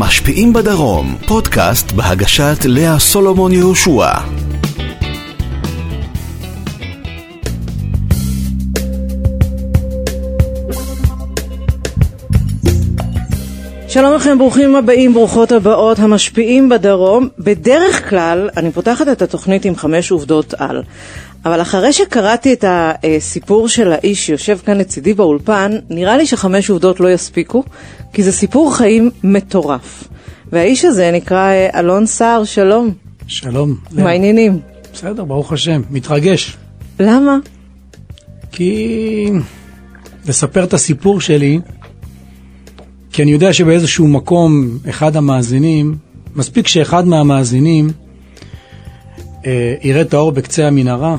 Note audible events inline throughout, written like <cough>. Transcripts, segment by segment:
המשפיעים בדרום, פודקאסט בהגשת לאה סולומון יהושע. שלום לכם, ברוכים הבאים, ברוכות הבאות, המשפיעים בדרום. בדרך כלל אני פותחת את התוכנית עם חמש עובדות על. אבל אחרי שקראתי את הסיפור של האיש שיושב כאן לצידי באולפן, נראה לי שחמש עובדות לא יספיקו, כי זה סיפור חיים מטורף. והאיש הזה נקרא אה, אלון סער, שלום. שלום. מה העניינים? בסדר, ברוך השם. מתרגש. למה? כי לספר את הסיפור שלי, כי אני יודע שבאיזשהו מקום אחד המאזינים, מספיק שאחד מהמאזינים אה, יראה את האור בקצה המנהרה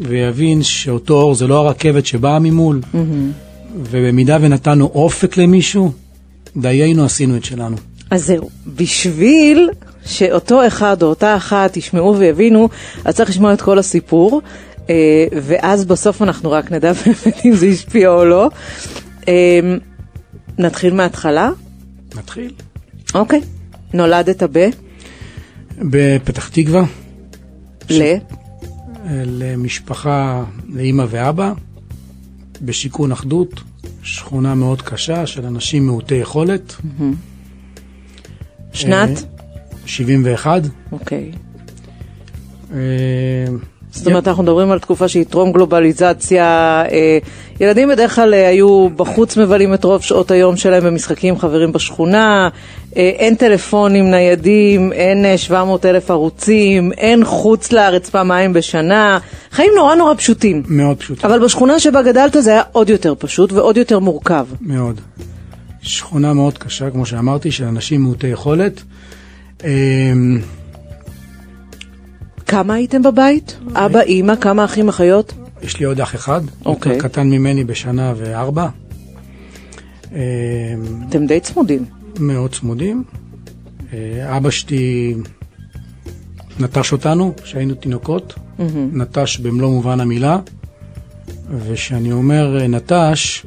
ויבין שאותו אור זה לא הרכבת שבאה ממול, mm-hmm. ובמידה ונתנו אופק למישהו, דיינו עשינו את שלנו. אז זהו, בשביל שאותו אחד או אותה אחת ישמעו ויבינו, אז צריך לשמוע את כל הסיפור, אה, ואז בסוף אנחנו רק נדע <laughs> באמת אם זה השפיע או לא. אה, נתחיל מההתחלה? נתחיל. אוקיי. נולדת ב? בפתח תקווה. ל? למשפחה, לאימא ואבא, בשיכון אחדות, שכונה מאוד קשה של אנשים מעוטי יכולת. שנת? 71. אוקיי. זאת אומרת, אנחנו מדברים על תקופה שהיא טרום גלובליזציה. אה, ילדים בדרך כלל אה, היו בחוץ מבלים את רוב שעות היום שלהם במשחקים חברים בשכונה, אה, אין טלפונים ניידים, אין 700 אלף ערוצים, אין חוץ לארץ פעמיים בשנה. חיים נורא נורא פשוטים. מאוד פשוטים. אבל בשכונה שבה גדלת זה היה עוד יותר פשוט ועוד יותר מורכב. מאוד. שכונה מאוד קשה, כמו שאמרתי, של אנשים מעוטי יכולת. כמה הייתם בבית? אבא, אימא, כמה אחים, אחיות? יש לי עוד אח אחד, אוקיי. יותר קטן ממני בשנה וארבע. אתם די צמודים. מאוד צמודים. אה, אבא שלי נטש אותנו כשהיינו תינוקות, נטש במלוא מובן המילה, וכשאני אומר אה, נטש,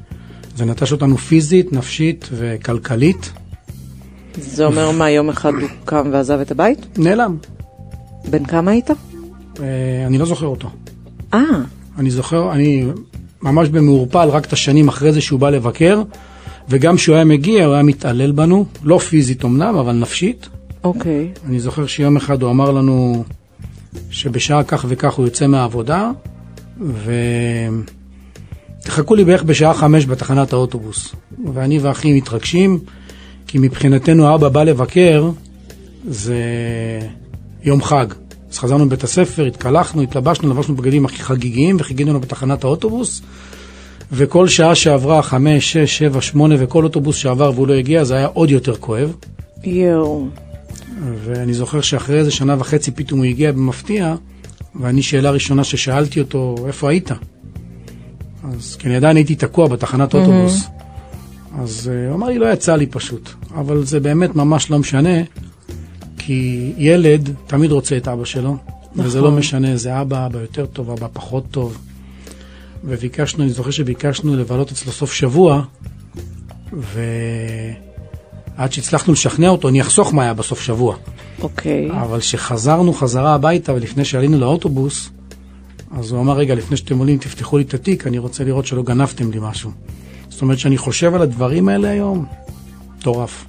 זה נטש אותנו פיזית, נפשית וכלכלית. זה אומר מה, יום אחד הוא קם ועזב את הבית? נעלם. בן כמה היית? אה, אני לא זוכר אותו. אה. אני זוכר, אני ממש במעורפל רק את השנים אחרי זה שהוא בא לבקר, וגם כשהוא היה מגיע הוא היה מתעלל בנו, לא פיזית אמנם, אבל נפשית. אוקיי. אני זוכר שיום אחד הוא אמר לנו שבשעה כך וכך הוא יוצא מהעבודה, ותחכו לי בערך בשעה חמש בתחנת האוטובוס. ואני ואחי מתרגשים, כי מבחינתנו אבא בא לבקר, זה יום חג. אז חזרנו מבית הספר, התקלחנו, התלבשנו, לבשנו בגדים הכי חגיגיים וחיכינו לו בתחנת האוטובוס. וכל שעה שעברה, חמש, שש, שבע, שמונה, וכל אוטובוס שעבר והוא לא הגיע, זה היה עוד יותר כואב. יואו. ואני זוכר שאחרי איזה שנה וחצי פתאום הוא הגיע במפתיע, ואני שאלה ראשונה ששאלתי אותו, איפה היית? אז כי אני עדיין הייתי תקוע בתחנת אוטובוס. אז uh, הוא אמר לי, לא יצא לי פשוט. אבל זה באמת ממש לא משנה, כי ילד תמיד רוצה את אבא שלו, נכון. וזה לא משנה, זה אבא, אבא יותר טוב, אבא פחות טוב. וביקשנו, אני זוכר שביקשנו לבלות אצלו סוף שבוע, ועד שהצלחנו לשכנע אותו, אני אחסוך מה היה בסוף שבוע. אוקיי. אבל כשחזרנו חזרה הביתה, ולפני שעלינו לאוטובוס, אז הוא אמר, רגע, לפני שאתם עולים, תפתחו לי את התיק, אני רוצה לראות שלא גנבתם לי משהו. זאת אומרת שאני חושב על הדברים האלה היום, מטורף.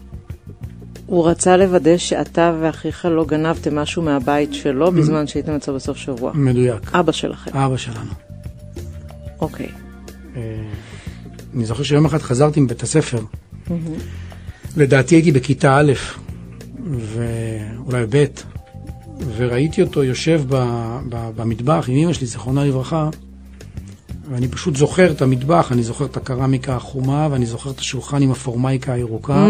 הוא רצה לוודא שאתה ואחיך לא גנבתם משהו מהבית שלו בזמן שהייתם אצלו בסוף שבוע. מדויק. אבא שלכם. אבא שלנו. אוקיי. אה, אני זוכר שיום אחד חזרתי מבית הספר. לדעתי הייתי בכיתה א', ואולי ב', וראיתי אותו יושב במטבח עם אמא שלי, זיכרונה לברכה, ואני פשוט זוכר את המטבח, אני זוכר את הקרמיקה החומה, ואני זוכר את השולחן עם הפורמייקה הירוקה.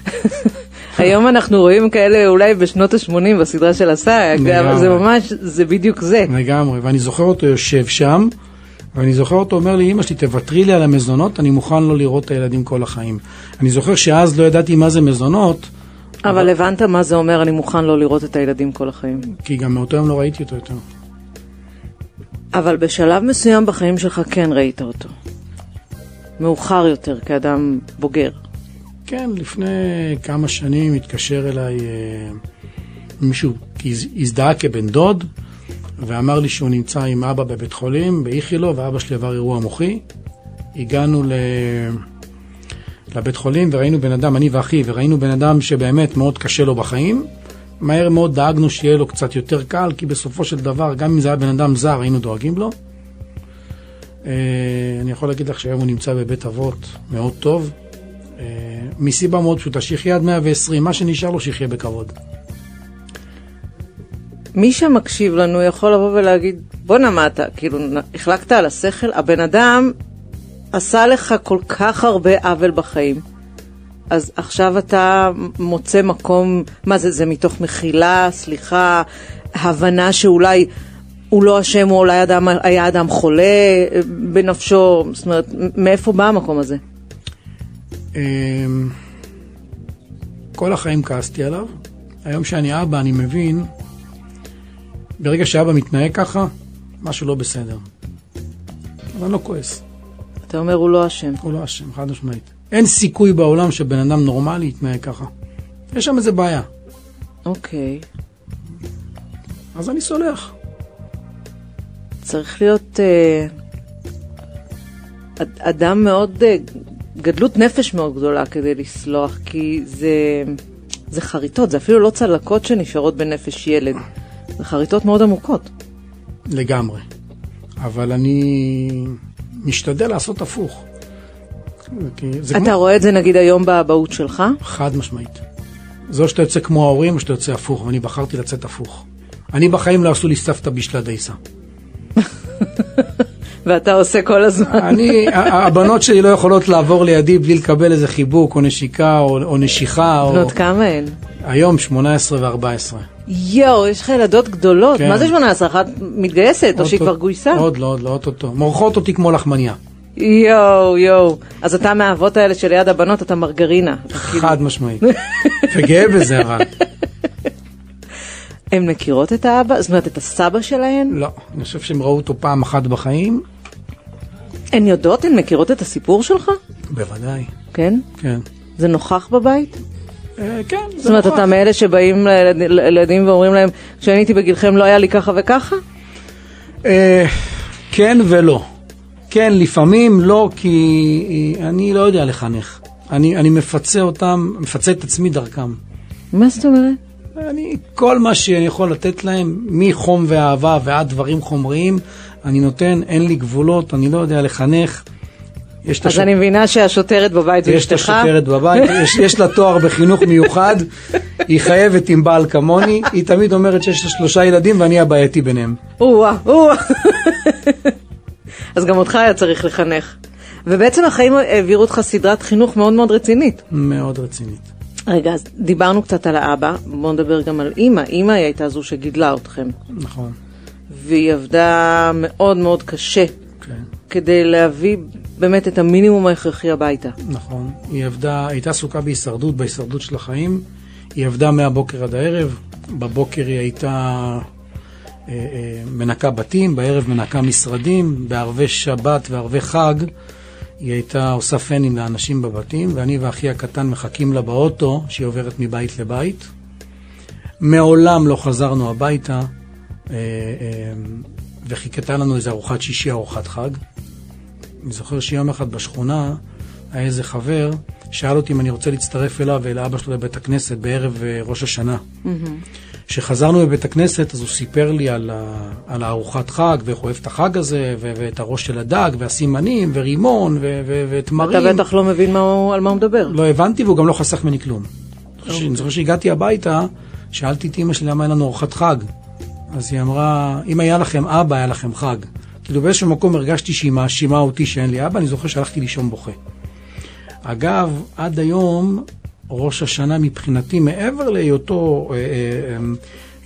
<laughs> היום אנחנו רואים כאלה אולי בשנות ה-80 בסדרה של הסאג, אבל זה ממש, זה בדיוק זה. לגמרי, ואני זוכר אותו יושב שם, ואני זוכר אותו אומר לי, אמא שלי, תוותרי לי על המזונות, אני מוכן לא לראות את הילדים כל החיים. אני זוכר שאז לא ידעתי מה זה מזונות. אבל הבנת מה זה אומר, אני מוכן לא לראות את הילדים כל החיים. כי גם מאותו יום לא ראיתי אותו יותר. אבל בשלב מסוים בחיים שלך כן ראית אותו. מאוחר יותר, כאדם בוגר. כן, לפני כמה שנים התקשר אליי אה, מישהו, הזדהה כבן דוד, ואמר לי שהוא נמצא עם אבא בבית חולים, באיכילוב, ואבא שלי עבר אירוע מוחי. הגענו ל... לבית חולים וראינו בן אדם, אני ואחי, וראינו בן אדם שבאמת מאוד קשה לו בחיים. מהר מאוד דאגנו שיהיה לו קצת יותר קל, כי בסופו של דבר, גם אם זה היה בן אדם זר, היינו דואגים לו. אה, אני יכול להגיד לך שהיום הוא נמצא בבית אבות מאוד טוב, אה, מסיבה מאוד פשוטה, שיחיה עד 120, מה שנשאר לו שיחיה בכבוד. מי שמקשיב לנו יכול לבוא ולהגיד, בואנה מה אתה, כאילו, החלקת על השכל? הבן אדם עשה לך כל כך הרבה עוול בחיים. אז עכשיו אתה מוצא מקום, מה זה, זה מתוך מחילה, סליחה, הבנה שאולי הוא לא אשם, הוא אולי אדם, היה אדם חולה אה, בנפשו, זאת אומרת, מאיפה בא המקום הזה? אה, כל החיים כעסתי עליו. היום שאני אבא, אני מבין, ברגע שאבא מתנהג ככה, משהו לא בסדר. אבל אני לא כועס, אתה אומר, הוא לא אשם. הוא לא אשם, חד משמעית. אין סיכוי בעולם שבן אדם נורמלי יתנהג ככה. יש שם איזה בעיה. אוקיי. אז אני סולח. צריך להיות אה, אד- אדם מאוד, אה, גדלות נפש מאוד גדולה כדי לסלוח, כי זה, זה חריטות, זה אפילו לא צלקות שנשארות בנפש ילד, זה חריטות מאוד עמוקות. לגמרי. אבל אני משתדל לעשות הפוך. אתה כמו... רואה את זה נגיד היום באבהות שלך? חד משמעית. זה או שאתה יוצא כמו ההורים או שאתה יוצא הפוך, ואני בחרתי לצאת הפוך. אני בחיים לא עשו לי סבתא בישלה דייסה. <laughs> ואתה עושה כל הזמן. אני, הבנות שלי לא יכולות לעבור לידי בלי לקבל איזה חיבוק או נשיקה או, או נשיכה. או... בנות כמה הן? היום 18 ו-14. יואו, יש לך ילדות גדולות, כן. מה זה 18? אחת מתגייסת, או שהיא כבר גויסה? עוד לא, עוד לא, אוטוטו. מורחות אותי כמו לחמניה. יואו, יואו. אז אתה מהאבות האלה שליד הבנות, אתה מרגרינה. חד משמעית. <laughs> וגאה בזה אבל. הן מכירות את האבא? זאת אומרת, את הסבא שלהן? לא, אני חושב שהם ראו אותו פעם אחת בחיים. הן יודעות, הן מכירות את הסיפור שלך? בוודאי, כן? כן. זה נוכח בבית? אה, כן, זאת אומרת, נוכח. אתה מאלה שבאים לילד- לילדים ואומרים להם, כשאני הייתי בגילכם לא היה לי ככה וככה? אה, כן ולא. כן, לפעמים לא, כי אני לא יודע לחנך. אני, אני מפצה אותם, מפצה את עצמי דרכם. מה זאת אומרת? אני, כל מה שאני יכול לתת להם, מחום ואהבה ועד דברים חומריים, אני נותן, אין לי גבולות, אני לא יודע לחנך. יש אז השוט- אני מבינה שהשוטרת בבית זו יש את אשתך. השוטרת בבית, <laughs> יש, יש לה תואר בחינוך מיוחד, היא חייבת עם בעל כמוני, היא תמיד אומרת שיש לה שלושה ילדים ואני הבעייתי ביניהם. או-אה, או-אה. אז גם אותך היה צריך לחנך. ובעצם החיים העבירו אותך סדרת חינוך מאוד מאוד רצינית. מאוד רצינית. רגע, אז דיברנו קצת על האבא, בואו נדבר גם על אימא. אימא היא הייתה זו שגידלה אתכם. נכון, והיא עבדה מאוד מאוד קשה כן. כדי להביא באמת את המינימום ההכרחי הביתה. נכון. היא עבדה, הייתה עסוקה בהישרדות, בהישרדות של החיים. היא עבדה מהבוקר עד הערב. בבוקר היא הייתה אה, אה, מנקה בתים, בערב מנקה משרדים, בערבי שבת וערבי חג היא הייתה עושה פנים לאנשים בבתים, ואני ואחי הקטן מחכים לה באוטו, שהיא עוברת מבית לבית. מעולם לא חזרנו הביתה, אה, אה, וחיכתה לנו איזה ארוחת שישי, ארוחת חג. אני זוכר שיום אחד בשכונה היה איזה חבר, שאל אותי אם אני רוצה להצטרף אליו ולאבא שלו לבית הכנסת בערב אה, ראש השנה. כשחזרנו מבית הכנסת, אז הוא סיפר לי על, ה, על הארוחת חג, ואיך הוא אוהב את החג הזה, ו, ואת הראש של הדג, והסימנים, ורימון, ו, ו, ותמרים. אתה בטח לא מבין מה הוא, על מה הוא מדבר. לא הבנתי, והוא גם לא חסך ממני כלום. אני זוכר שהגעתי הביתה, שאלתי את אימא שלי למה אין לנו ארוחת חג. אז היא אמרה, אם היה לכם אבא, היה לכם חג. כאילו באיזשהו מקום הרגשתי שהיא מאשימה אותי שאין לי אבא, אני זוכר שהלכתי לישון בוכה. אגב, עד היום, ראש השנה מבחינתי, מעבר להיותו אה, אה, אה,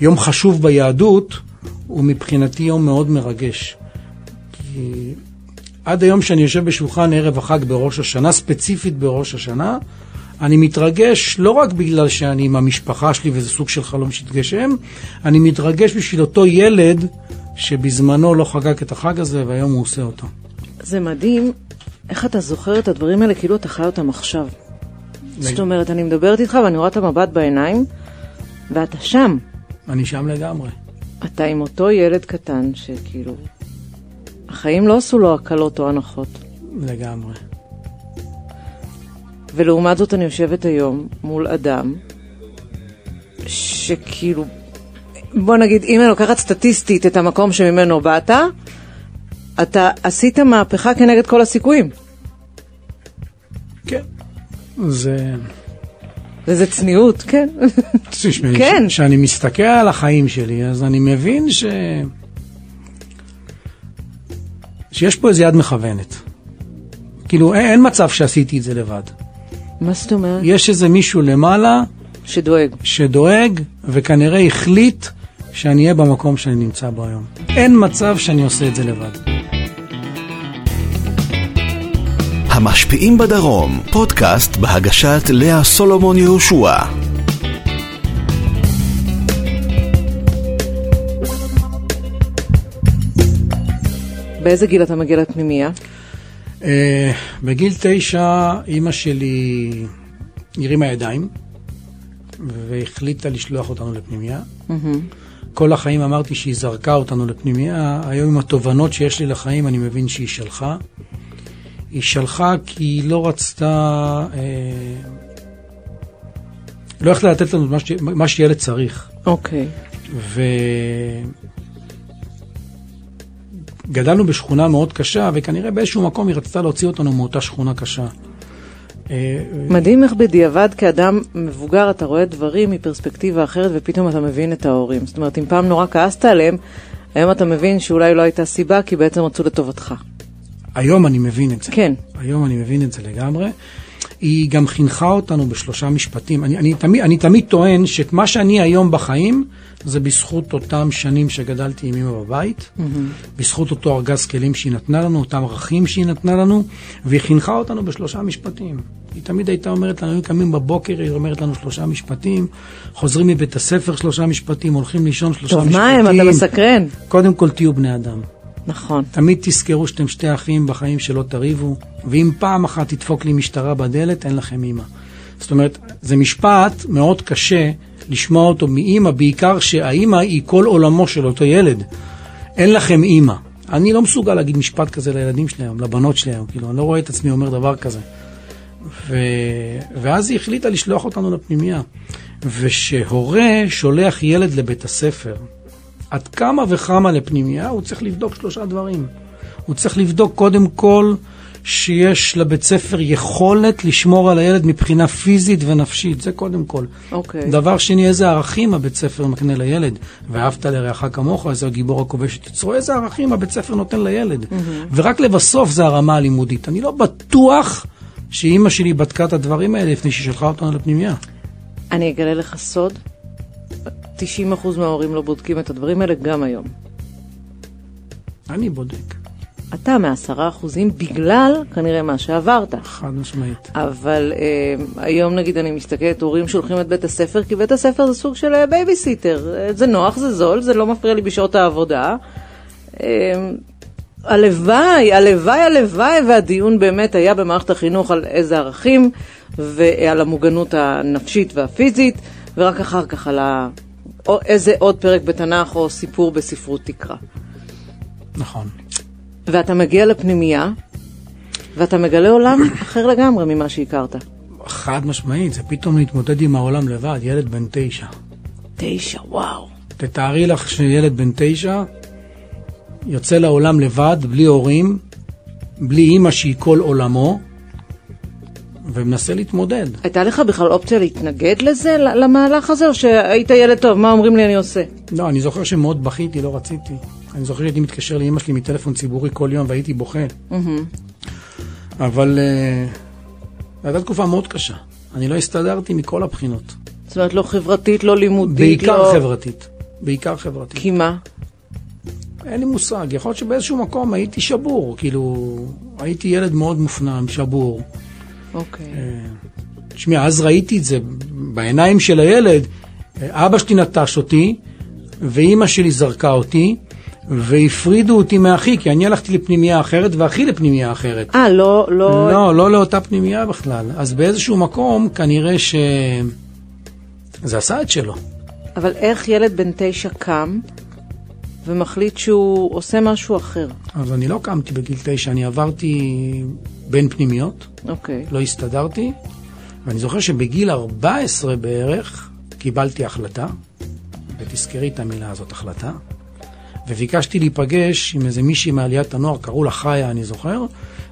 יום חשוב ביהדות, הוא מבחינתי יום מאוד מרגש. כי עד היום שאני יושב בשולחן ערב החג בראש השנה, ספציפית בראש השנה, אני מתרגש לא רק בגלל שאני עם המשפחה שלי וזה סוג של חלום שהתגשם, אני מתרגש בשביל אותו ילד שבזמנו לא חגג את החג הזה והיום הוא עושה אותו. זה מדהים איך אתה זוכר את הדברים האלה כאילו אתה חי אותם עכשיו. זאת אומרת, אני מדברת איתך ואני רואה את המבט בעיניים, ואתה שם. אני שם לגמרי. אתה עם אותו ילד קטן שכאילו, החיים לא עשו לו הקלות או הנחות. לגמרי. ולעומת זאת אני יושבת היום מול אדם שכאילו, בוא נגיד, אם אני לוקחת סטטיסטית את המקום שממנו באת, אתה עשית מהפכה כנגד כל הסיכויים. כן. זה... וזה צניעות, כן. תשמעי, כן. כשאני מסתכל על החיים שלי, אז אני מבין ש... שיש פה איזו יד מכוונת. כאילו, אין, אין מצב שעשיתי את זה לבד. מה זאת אומרת? יש איזה מישהו למעלה שדואג. שדואג, וכנראה החליט שאני אהיה במקום שאני נמצא בו היום. אין מצב שאני עושה את זה לבד. המשפיעים בדרום, פודקאסט בהגשת לאה סולומון יהושע. באיזה גיל אתה מגיע לפנימייה? Uh, בגיל תשע אימא שלי הרימה ידיים והחליטה לשלוח אותנו לפנימייה. כל החיים אמרתי שהיא זרקה אותנו לפנימייה, היום עם התובנות שיש לי לחיים אני מבין שהיא שלחה. היא שלחה כי היא לא רצתה, אה, לא יכלה לתת לנו מה, ש, מה שילד צריך. אוקיי. וגדלנו בשכונה מאוד קשה, וכנראה באיזשהו מקום היא רצתה להוציא אותנו מאותה שכונה קשה. מדהים איך בדיעבד כאדם מבוגר אתה רואה דברים מפרספקטיבה אחרת ופתאום אתה מבין את ההורים. זאת אומרת, אם פעם נורא כעסת עליהם, היום אתה מבין שאולי לא הייתה סיבה כי בעצם רצו לטובתך. היום אני מבין את זה. כן. היום אני מבין את זה לגמרי. היא גם חינכה אותנו בשלושה משפטים. אני, אני, תמיד, אני תמיד טוען שמה שאני היום בחיים זה בזכות אותם שנים שגדלתי עם אמא בבית, mm-hmm. בזכות אותו ארגז כלים שהיא נתנה לנו, אותם ערכים שהיא נתנה לנו, והיא חינכה אותנו בשלושה משפטים. היא תמיד הייתה אומרת לנו, היינו קמים בבוקר, היא אומרת לנו שלושה משפטים, חוזרים מבית הספר שלושה משפטים, הולכים לישון שלושה טוב, משפטים. מה הם? אתה מסקרן. קודם כל תהיו בני אדם. נכון. תמיד תזכרו שאתם שתי אחים בחיים שלא תריבו, ואם פעם אחת תדפוק לי משטרה בדלת, אין לכם אימא. זאת אומרת, זה משפט מאוד קשה לשמוע אותו מאימא, בעיקר שהאימא היא כל עולמו של אותו ילד. אין לכם אימא. אני לא מסוגל להגיד משפט כזה לילדים שלי היום, לבנות שלי היום, כאילו, אני לא רואה את עצמי אומר דבר כזה. ו... ואז היא החליטה לשלוח אותנו לפנימייה. ושהורה שולח ילד לבית הספר, עד כמה וכמה לפנימייה, הוא צריך לבדוק שלושה דברים. הוא צריך לבדוק קודם כל שיש לבית ספר יכולת לשמור על הילד מבחינה פיזית ונפשית, זה קודם כל. אוקיי. דבר שני, איזה ערכים הבית ספר מקנה לילד. ואהבת לרעך כמוך, איזה הגיבור הכובש את יצרו, איזה ערכים הבית ספר נותן לילד. Mm-hmm. ורק לבסוף זה הרמה הלימודית. אני לא בטוח שאימא שלי בדקה את הדברים האלה לפני שהיא שלחה אותנו לפנימייה. אני אגלה לך סוד, 90% מההורים לא בודקים את הדברים האלה גם היום. אני בודק, אתה מעשרה אחוזים בגלל כנראה מה שעברת. חד משמעית. אבל אה, היום נגיד אני מסתכלת, הורים שולחים את בית הספר, כי בית הספר זה סוג של אה, בייביסיטר. אה, זה נוח, זה זול, זה לא מפריע לי בשעות העבודה. אה, הלוואי, הלוואי, הלוואי, והדיון באמת היה במערכת החינוך על איזה ערכים ועל המוגנות הנפשית והפיזית, ורק אחר כך על ה... או איזה עוד פרק בתנ"ך או סיפור בספרות תקרא. נכון. ואתה מגיע לפנימייה, ואתה מגלה עולם <coughs> אחר לגמרי ממה שהכרת. חד משמעית, זה פתאום להתמודד עם העולם לבד, ילד בן תשע. תשע, וואו. תתארי לך שילד בן תשע יוצא לעולם לבד, בלי הורים, בלי אימא שהיא כל עולמו, ומנסה להתמודד. הייתה לך בכלל אופציה להתנגד לזה, למהלך הזה, או שהיית ילד טוב, מה אומרים לי אני עושה? לא, אני זוכר שמאוד בכיתי, לא רציתי. אני זוכר שהייתי מתקשר לאימא שלי מטלפון ציבורי כל יום והייתי בוכה. אבל uh, הייתה תקופה מאוד קשה. אני לא הסתדרתי מכל הבחינות. זאת אומרת, לא חברתית, לא לימודית, בעיקר לא... חברתית. בעיקר חברתית. כי מה? אין לי מושג, יכול להיות שבאיזשהו מקום הייתי שבור, כאילו, הייתי ילד מאוד מופנם, שבור. אוקיי. תשמעי, אז ראיתי את זה בעיניים של הילד. אבא שלי נטש אותי, ואימא שלי זרקה אותי, והפרידו אותי מאחי, כי אני הלכתי לפנימייה אחרת ואחי לפנימייה אחרת. אה, לא, לא... לא, לא לאותה פנימייה בכלל. אז באיזשהו מקום כנראה ש... זה עשה את שלו. אבל איך ילד בן תשע קם ומחליט שהוא עושה משהו אחר? אז אני לא קמתי בגיל תשע, אני עברתי בין פנימיות, אוקיי. לא הסתדרתי, ואני זוכר שבגיל 14 בערך קיבלתי החלטה, ותזכרי את המילה הזאת, החלטה, וביקשתי להיפגש עם איזה מישהי מעליית הנוער, קראו לה חיה, אני זוכר,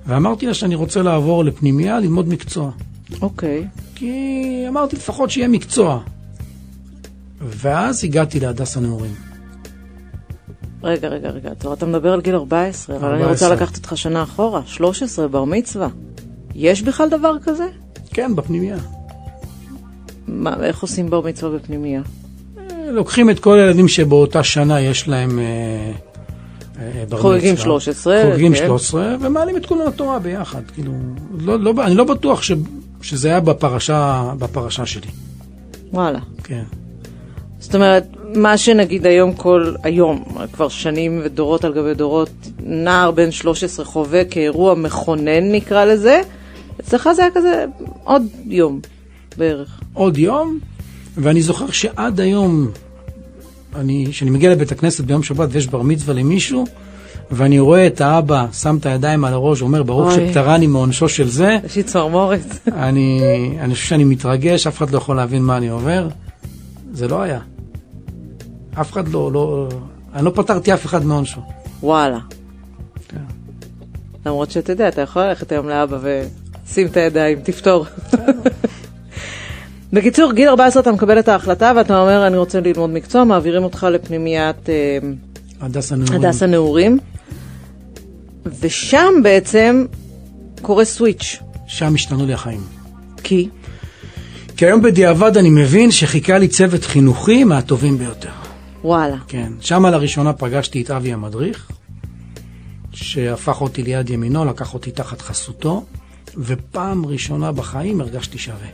ואמרתי לה שאני רוצה לעבור לפנימייה ללמוד מקצוע. אוקיי. כי אמרתי לפחות שיהיה מקצוע. ואז הגעתי להדס הנעורים. רגע, רגע, רגע, אתה, אתה מדבר על גיל 14, אבל אני 14. רוצה לקחת אותך שנה אחורה, 13, בר מצווה. יש בכלל דבר כזה? כן, בפנימייה. מה, איך עושים בר מצווה בפנימייה? לוקחים את כל הילדים שבאותה שנה יש להם אה, אה, בר חוגגים מצווה. 13, חוגגים כן. 13, ומעלים את כולם לתורה ביחד. כאילו, לא, לא, אני לא בטוח ש, שזה היה בפרשה, בפרשה שלי. וואלה. כן. זאת אומרת, מה שנגיד היום כל, היום, כבר שנים ודורות על גבי דורות, נער בן 13 חווה כאירוע מכונן נקרא לזה, אצלך זה היה כזה עוד יום בערך. עוד יום, ואני זוכר שעד היום, אני, כשאני מגיע לבית הכנסת ביום שבת ויש בר מצווה למישהו, ואני רואה את האבא שם את הידיים על הראש, אומר ברוך. שפטרני מעונשו של זה, יש לי צמרמורת. אני, אני חושב שאני מתרגש, אף אחד לא יכול להבין מה אני עובר. זה לא היה. אף אחד לא, לא, אני לא פטרתי אף אחד מעונשו. וואלה. כן. למרות שאתה יודע, אתה יכול ללכת היום לאבא ושים את הידיים, תפתור. <laughs> בקיצור, גיל 14 אתה מקבל את ההחלטה ואתה אומר, אני רוצה ללמוד מקצוע, מעבירים אותך לפנימיית אה, הדס הנעורים. הדס הנעורים, ושם בעצם קורה סוויץ'. שם השתנו לי החיים. כי? כי היום בדיעבד אני מבין שחיכה לי צוות חינוכי מהטובים ביותר. וואלה. כן, שם לראשונה פגשתי את אבי המדריך, שהפך אותי ליד ימינו, לקח אותי תחת חסותו, ופעם ראשונה בחיים הרגשתי שווה.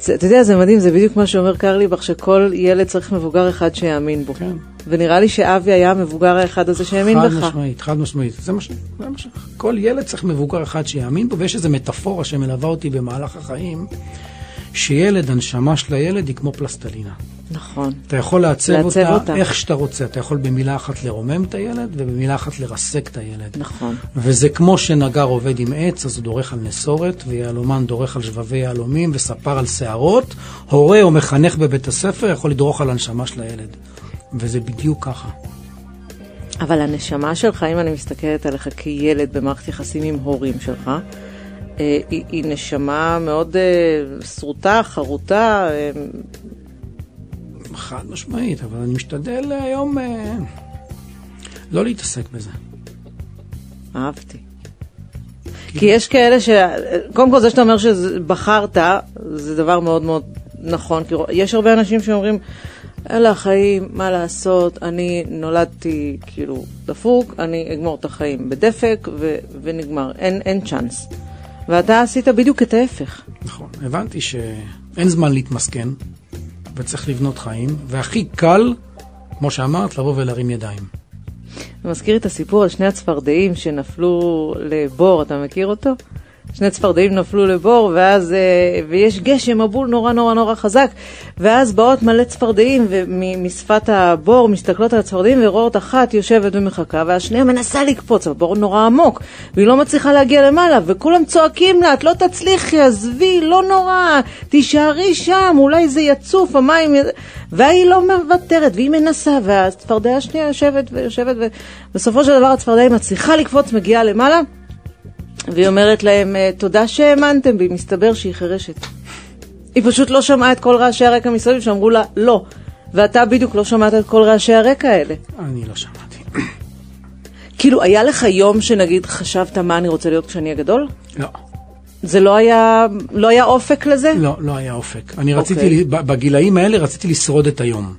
זה, אתה יודע, זה מדהים, זה בדיוק מה שאומר קרליבך, שכל ילד צריך מבוגר אחד שיאמין בו. כן. ונראה לי שאבי היה המבוגר האחד הזה שהאמין חד בך. משמעית, חד משמעית. זה מה ש... זה מה ש... כל ילד צריך מבוגר אחד שיאמין בו, ויש איזו מטאפורה שמלווה אותי במהלך החיים, שילד, הנשמה של הילד היא כמו פלסטלינה. נכון. אתה יכול לעצב, לעצב אותה, אותה. איך שאתה רוצה. אתה יכול במילה אחת לרומם את הילד, ובמילה אחת לרסק את הילד. נכון. וזה כמו שנגר עובד עם עץ, אז הוא דורך על נסורת, ויהלומן דורך על שבבי יהלומים, וספר על שערות. הורה או מחנך בבית הספר יכול לדרוך על הנשמה של הילד. וזה בדיוק ככה. אבל הנשמה שלך, אם אני מסתכלת עליך כילד במערכת יחסים עם הורים שלך, היא, היא נשמה מאוד אה, שרוטה, חרוטה, אה, חד משמעית, אבל אני משתדל היום אה, לא להתעסק בזה. אהבתי. כי יש כאלה ש... קודם כל זה שאתה אומר שבחרת, זה דבר מאוד מאוד נכון. כי יש הרבה אנשים שאומרים, אלה החיים, מה לעשות, אני נולדתי כאילו דפוק, אני אגמור את החיים בדפק ו- ונגמר, אין, אין צ'אנס. ואתה עשית בדיוק את ההפך. נכון. הבנתי שאין זמן להתמסכן, וצריך לבנות חיים, והכי קל, כמו שאמרת, לבוא ולהרים ידיים. זה מזכיר את הסיפור על שני הצפרדעים שנפלו לבור, אתה מכיר אותו? שני צפרדעים נפלו לבור, ואז, אה, ויש גשם, מבול נורא נורא נורא חזק, ואז באות מלא צפרדעים, ומשפת הבור מסתכלות על הצפרדעים, ורואות אחת יושבת ומחכה, והשנייה מנסה לקפוץ, הבור נורא עמוק, והיא לא מצליחה להגיע למעלה, וכולם צועקים לה, את לא תצליחי, עזבי, לא נורא, תישארי שם, אולי זה יצוף, המים... י-" והיא לא מוותרת, והיא מנסה, והצפרדע השנייה יושבת ויושבת, ובסופו של דבר הצפרדע מצליחה לקפוץ, מגיעה למעלה, והיא אומרת להם, "אה, תודה שהאמנתם בי, מסתבר שהיא חירשת. היא פשוט לא שמעה את כל רעשי הרקע מסביב שאמרו לה, לא. ואתה בדיוק לא שמעת את כל רעשי הרקע האלה. אני לא שמעתי. כאילו, היה לך יום שנגיד חשבת מה אני רוצה להיות כשאני אהיה גדול? לא. זה לא היה, לא היה אופק לזה? לא, לא היה אופק. אני רציתי, אוקיי. בגילאים האלה רציתי לשרוד את היום.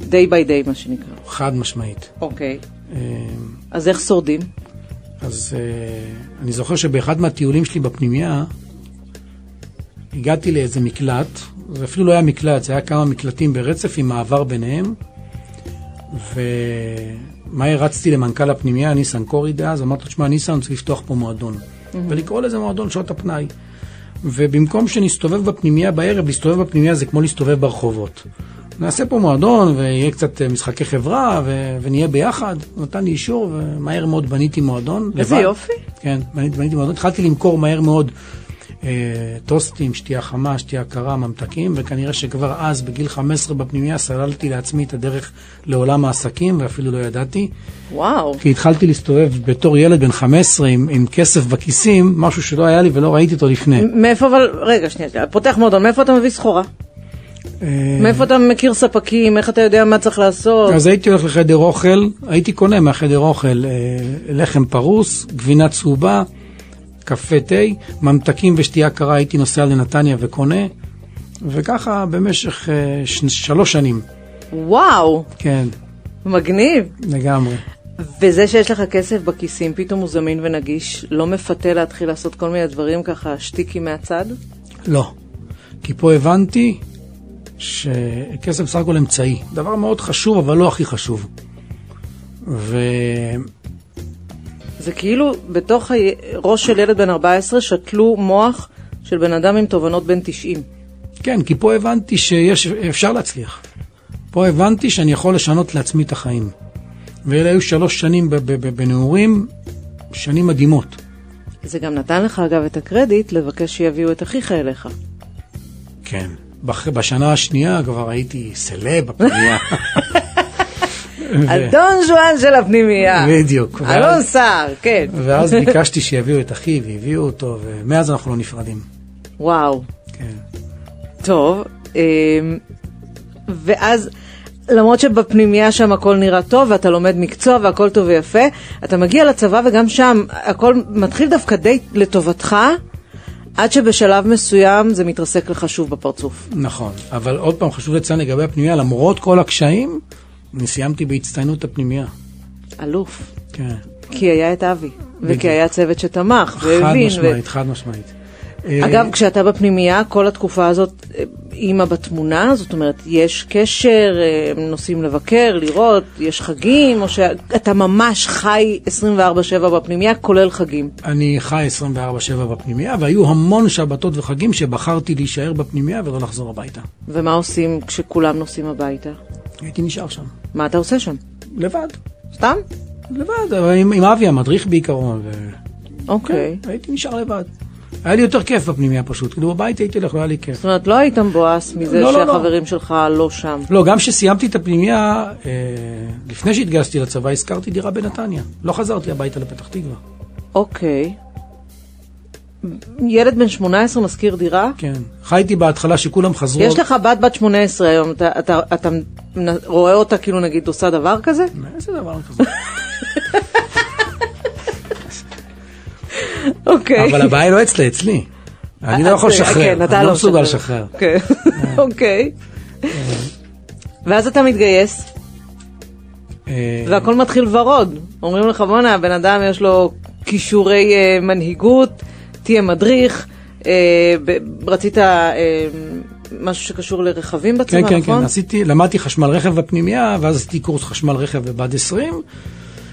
day by day, מה שנקרא. חד משמעית. אוקיי. אה, אז איך שורדים? אז אה, אני זוכר שבאחד מהטיולים שלי בפנימייה, הגעתי לאיזה מקלט, זה אפילו לא היה מקלט, זה היה כמה מקלטים ברצף עם מעבר ביניהם, מהר רצתי למנכ"ל הפנימייה, ניסן קורי דאז, אמרתי לו, תשמע, ניסן, אני רוצה לפתוח פה מועדון. ולקרוא לזה מועדון שעות הפנאי. ובמקום שנסתובב בפנימייה בערב, להסתובב בפנימייה זה כמו להסתובב ברחובות. נעשה פה מועדון ויהיה קצת אה, משחקי חברה ו- ונהיה ביחד. הוא נתן לי אישור ומהר מאוד בניתי מועדון. איזה לבד. יופי. כן, בניתי, בניתי מועדון. התחלתי למכור מהר מאוד אה, טוסטים, שתייה חמה, שתייה קרה, ממתקים, וכנראה שכבר אז, בגיל 15 בפנימייה, סללתי לעצמי את הדרך לעולם העסקים, ואפילו לא ידעתי. וואו. כי התחלתי להסתובב בתור ילד בן 15 עם, עם כסף בכיסים, משהו שלא היה לי ולא ראיתי אותו לפני. מאיפה אבל, רגע, שנייה, שנייה, פותח מועדון, מאיפה אתה מביא סחורה? אה, מאיפה אתה מכיר ספקים, איך אתה יודע מה צריך לעשות? אז הייתי הולך לחדר אוכל, הייתי קונה מהחדר אוכל אה, לחם פרוס, גבינה צהובה, קפה תה, ממתקים ושתייה קרה, הייתי נוסע לנתניה וקונה, וככה במשך אה, שלוש שנים, וואו, כן, מגניב. לגמרי. וזה שיש לך כסף בכיסים, פתאום הוא זמין ונגיש, לא מפתה להתחיל לעשות כל מיני דברים ככה שטיקים מהצד? לא. כי פה הבנתי שכסף בסך הכל אמצעי. דבר מאוד חשוב, אבל לא הכי חשוב. ו... זה כאילו בתוך הראש של ילד בן 14 שתלו מוח של בן אדם עם תובנות בן 90. כן, כי פה הבנתי שאפשר להצליח. פה הבנתי שאני יכול לשנות לעצמי את החיים. ואלה היו שלוש שנים בנעורים, שנים מדהימות. זה גם נתן לך אגב את הקרדיט לבקש שיביאו את אחיך אליך. כן. בשנה השנייה כבר הייתי סלב בפנימייה. אדון ז'ואן של הפנימייה. בדיוק. אלון סער, כן. ואז ביקשתי שיביאו את אחי, והביאו אותו, ומאז אנחנו לא נפרדים. וואו, כן. טוב. אמ, ואז, למרות שבפנימייה שם הכל נראה טוב, ואתה לומד מקצוע והכל טוב ויפה, אתה מגיע לצבא וגם שם הכל מתחיל דווקא די לטובתך, עד שבשלב מסוים זה מתרסק לך שוב בפרצוף. נכון, אבל עוד פעם חשוב לציין לגבי הפנימייה, למרות כל הקשיים, אני סיימתי בהצטיינות הפנימייה. אלוף. כן. כי היה את אבי. וכי היה צוות שתמך חד והבין. משמעית, חד משמעית. אה, אגב, כשאתה בפנימייה, כל התקופה הזאת, אה, אימא בתמונה, זאת אומרת, יש קשר, אה, נוסעים לבקר, לראות, יש חגים, או שאתה ממש חי 24/7 בפנימייה, כולל חגים. אני חי 24/7 בפנימייה, והיו המון שבתות וחגים שבחרתי להישאר בפנימייה ולא לחזור הביתה. ומה עושים כשכולם נוסעים הביתה? הייתי נשאר שם, מה אתה עושה שם? לבד, סתם? לבד, עם, עם אבי המדריך בעיקרון, ו... אוקיי. כן, הייתי נשאר לבד. היה לי יותר כיף בפנימייה פשוט, כאילו בבית הייתי הולך, לא היה לי כיף. זאת אומרת, לא היית מבואס מזה לא, לא, לא. שהחברים שלך לא שם. לא, גם כשסיימתי את הפנימייה, אה, לפני שהתגייסתי לצבא, הזכרתי דירה בנתניה. לא חזרתי הביתה לפתח תקווה. אוקיי. ילד בן 18 משכיר דירה? כן. חייתי בהתחלה שכולם חזרו... יש לך בת בת 18 היום, אתה, אתה, אתה רואה אותה כאילו נגיד עושה דבר כזה? איזה דבר כזה? <laughs> אוקיי. אבל הבעיה היא לא אצלי, אצלי. אני לא יכול אז, לשחרר, כן, אני לא מסוגל לשחרר. כן, <laughs> אוקיי. ואז אתה מתגייס, אה, והכל מתחיל ורוד. אומרים לך, בואנה, הבן אדם יש לו כישורי אה, מנהיגות, תהיה מדריך. אה, רצית אה, משהו שקשור לרכבים בצבא, כן, כן, נכון? כן, עשיתי, למדתי חשמל רכב בפנימייה, ואז עשיתי קורס חשמל רכב בבה"ד 20,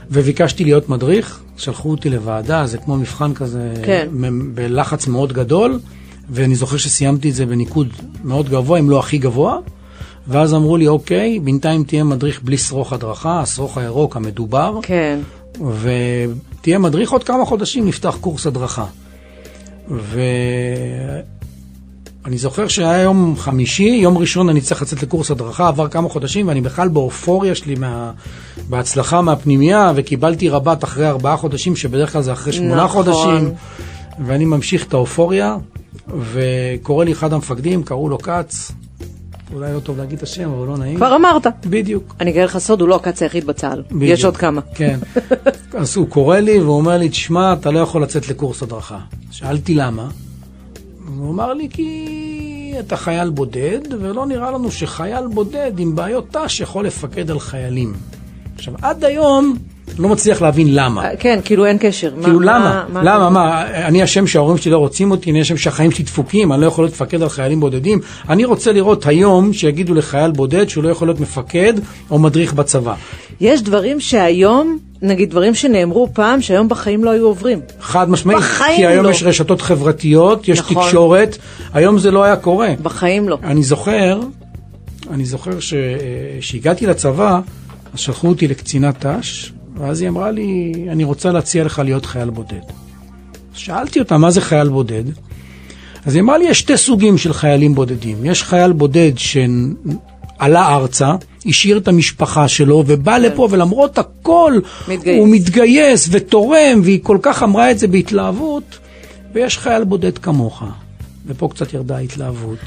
וביקשתי להיות מדריך. שלחו אותי לוועדה, זה כמו מבחן כזה, כן. בלחץ מאוד גדול, ואני זוכר שסיימתי את זה בניקוד מאוד גבוה, אם לא הכי גבוה, ואז אמרו לי, אוקיי, בינתיים תהיה מדריך בלי שרוך הדרכה, השרוך הירוק המדובר, כן. ותהיה מדריך עוד כמה חודשים, נפתח קורס הדרכה. ואני זוכר שהיה יום חמישי, יום ראשון אני צריך לצאת לקורס הדרכה, עבר כמה חודשים ואני בכלל באופוריה שלי מה... בהצלחה מהפנימייה, וקיבלתי רבת אחרי ארבעה חודשים, שבדרך כלל זה אחרי שמונה נכון. חודשים, ואני ממשיך את האופוריה, וקורא לי אחד המפקדים, קראו לו כץ, אולי לא טוב להגיד את השם, אבל לא נעים. כבר אמרת. בדיוק. אני אגלה לך סוד, הוא לא הכץ היחיד בצה"ל. בדיוק. יש עוד כמה. כן. <laughs> אז הוא קורא לי והוא אומר לי, תשמע, אתה לא יכול לצאת לקורס הדרכה. שאלתי למה. הוא אמר לי, כי אתה חייל בודד, ולא נראה לנו שחייל בודד עם בעיות ת"ש יכול לפקד על חיילים. עכשיו, עד היום לא מצליח להבין למה. אה, כן, כאילו אין קשר. כאילו מה- למה? מה- למה? מה? אני אשם שההורים שלי לא רוצים אותי, אני אשם שהחיים שלי דפוקים, אני לא יכול להיות מפקד על חיילים בודדים. אני רוצה לראות היום שיגידו לחייל בודד שהוא לא יכול להיות מפקד או מדריך בצבא. יש דברים שהיום, נגיד דברים שנאמרו פעם, שהיום בחיים לא היו עוברים. חד משמעית. בחיים כי היום לא. יש רשתות חברתיות, יש נכון. תקשורת, היום זה לא היה קורה. בחיים לא. אני זוכר, אני זוכר ש- שהגעתי לצבא, אז שלחו אותי לקצינת ת"ש, ואז היא אמרה לי, אני רוצה להציע לך להיות חייל בודד. אז שאלתי אותה, מה זה חייל בודד? אז היא אמרה לי, יש שתי סוגים של חיילים בודדים. יש חייל בודד שעלה ארצה, השאיר את המשפחה שלו, ובא לפה, ולמרות הכל, מתגייס. הוא מתגייס ותורם, והיא כל כך אמרה את זה בהתלהבות, ויש חייל בודד כמוך, ופה קצת ירדה ההתלהבות.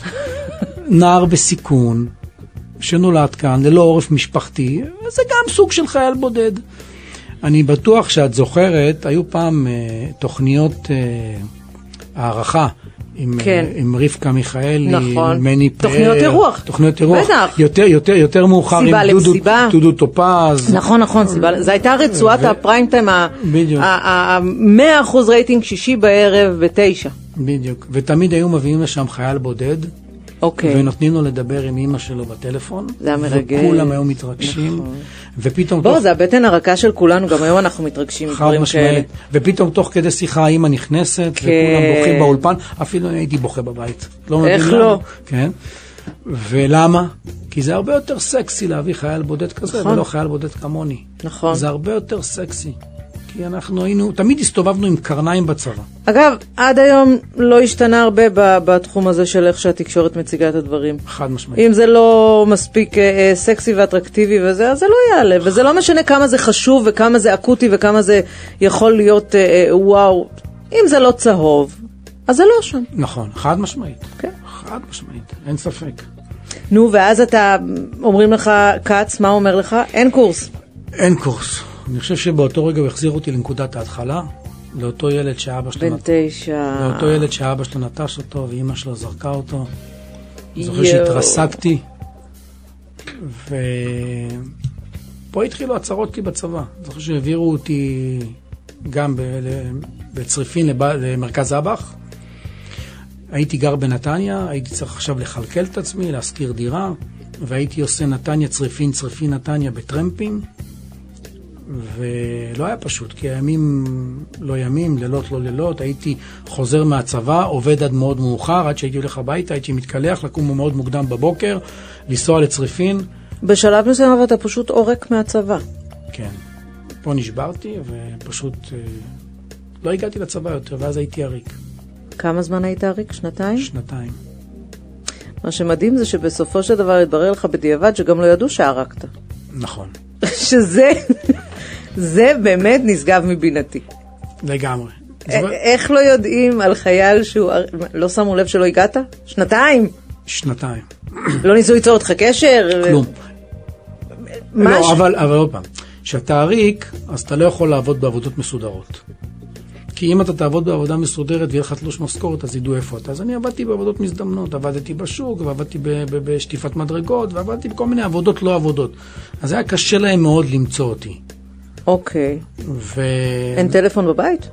<laughs> נער בסיכון, שנולד כאן ללא עורף משפחתי, זה גם סוג של חייל בודד. אני בטוח שאת זוכרת, היו פעם אה, תוכניות אה, הערכה. עם, כן. אה, עם רבקה מיכאלי, נכון. עם מני פאר, תוכניות אירוח. תוכניות אירוח. בטח. יותר, יותר, יותר מאוחר סיבה עם דודו. דודו טופז. נכון, נכון, סיבה, זו הייתה רצועת ו- הפריים טיים, בדיוק. ה-100% רייטינג שישי בערב בתשע. בדיוק. ותמיד היו מביאים לשם חייל בודד, אוקיי. ונותנים לו לדבר עם אימא שלו בטלפון. זה היה מרגש. וכולם היו מתרגשים. נכון. ופתאום... בוא, תוך- זה הבטן הרכה של כולנו, גם היום אנחנו מתרגשים חד מדברים כאלה. משמעית. ופתאום תוך כדי שיחה האימא נכנסת, כן. וכולם בוכים באולפן, אפילו אני הייתי בוכה בבית. לא איך. לא? כן. ולמה? כי זה הרבה יותר סקסי להביא חייל בודד כזה, נכון. ולא חייל בודד כמוני. נכון. זה הרבה יותר סקסי. כי אנחנו היינו, תמיד הסתובבנו עם קרניים בצבא. אגב, עד היום לא השתנה הרבה בתחום הזה של איך שהתקשורת מציגה את הדברים. חד משמעית. אם זה לא מספיק אה, אה, סקסי ואטרקטיבי וזה, אז זה לא יעלה. וזה לא משנה כמה זה חשוב וכמה זה אקוטי וכמה זה יכול להיות אה, אה, וואו. אם זה לא צהוב, אז זה לא שם. נכון, חד משמעית. כן. חד משמעית, אין ספק. נו, ואז אתה, אומרים לך, כץ, מה אומר לך? אין קורס. אין קורס. אני חושב שבאותו רגע הוא החזיר אותי לנקודת ההתחלה, לאותו ילד שאבא שלו בן תשע. לאותו ילד שאבא שלו נטש אותו ואימא שלו זרקה אותו. אני זוכר. שהתרסקתי, ופה התחילו הצרות שלי בצבא. אני זוכר שהעבירו אותי גם בצריפין לב- למרכז אב"ח. הייתי גר בנתניה, הייתי צריך עכשיו לכלכל את עצמי, להשכיר דירה, והייתי עושה נתניה צריפין, צריפין נתניה בטרמפים. ולא היה פשוט, כי הימים לא ימים, לילות לא לילות, הייתי חוזר מהצבא, עובד עד מאוד מאוחר, עד שהייתי הולך הביתה, הייתי מתקלח, לקום מאוד מוקדם בבוקר, לנסוע לצריפין, בשלב מסוים אתה פשוט עורק מהצבא. כן. פה נשברתי, ופשוט אה, לא הגעתי לצבא יותר, ואז הייתי עריק, כמה זמן היית עריק? שנתיים? שנתיים. מה שמדהים זה שבסופו של דבר התברר לך בדיעבד שגם לא ידעו שערקת. נכון, <laughs> שזה, זה באמת נשגב מבינתי. לגמרי. איך לא יודעים על חייל שהוא... לא שמו לב שלא הגעת? שנתיים. שנתיים. לא ניסו ליצור איתך קשר? כלום. מה לא, ש- אבל, אבל עוד פעם, כשאתה עריק, אז אתה לא יכול לעבוד בעבודות מסודרות. כי אם אתה תעבוד בעבודה מסודרת ויהיה לך תלוש משכורת, אז ידעו איפה אתה. אז אני עבדתי בעבודות מזדמנות, עבדתי בשוק, ועבדתי ב- ב- בשטיפת מדרגות, ועבדתי בכל מיני עבודות לא עבודות. אז היה קשה להם מאוד למצוא אותי. אוקיי. ו... אין טלפון בבית?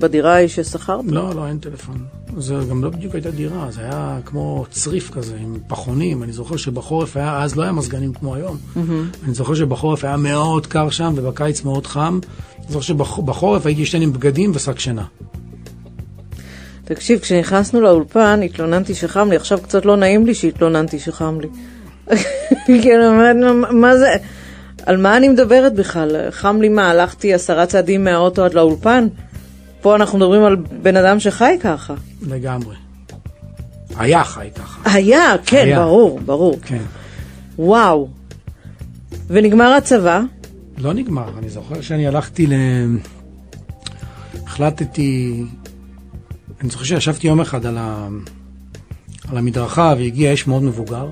בדירה ההיא ששכרת? לא, לא, אין טלפון. זה גם לא בדיוק הייתה דירה, זה היה כמו צריף כזה, עם פחונים. אני זוכר שבחורף היה, אז לא היה מזגנים כמו היום. אני זוכר שבחורף היה מאוד קר שם, ובקיץ מאוד חם. אני זוכר שבחורף הייתי ישן עם בגדים ושק שינה. תקשיב, כשנכנסנו לאולפן התלוננתי שחם לי, עכשיו קצת לא נעים לי שהתלוננתי שחם לי. <laughs> כאילו, מה זה? על מה אני מדברת בכלל? חם לי מה? הלכתי עשרה צעדים מהאוטו עד לאולפן? פה אנחנו מדברים על בן אדם שחי ככה. לגמרי. היה חי ככה. היה, כן, היה. ברור, ברור. כן. וואו. ונגמר הצבא? לא נגמר, אני זוכר שאני הלכתי ל... החלטתי... אני זוכר שישבתי יום אחד על, ה... על המדרכה והגיע איש מאוד מבוגר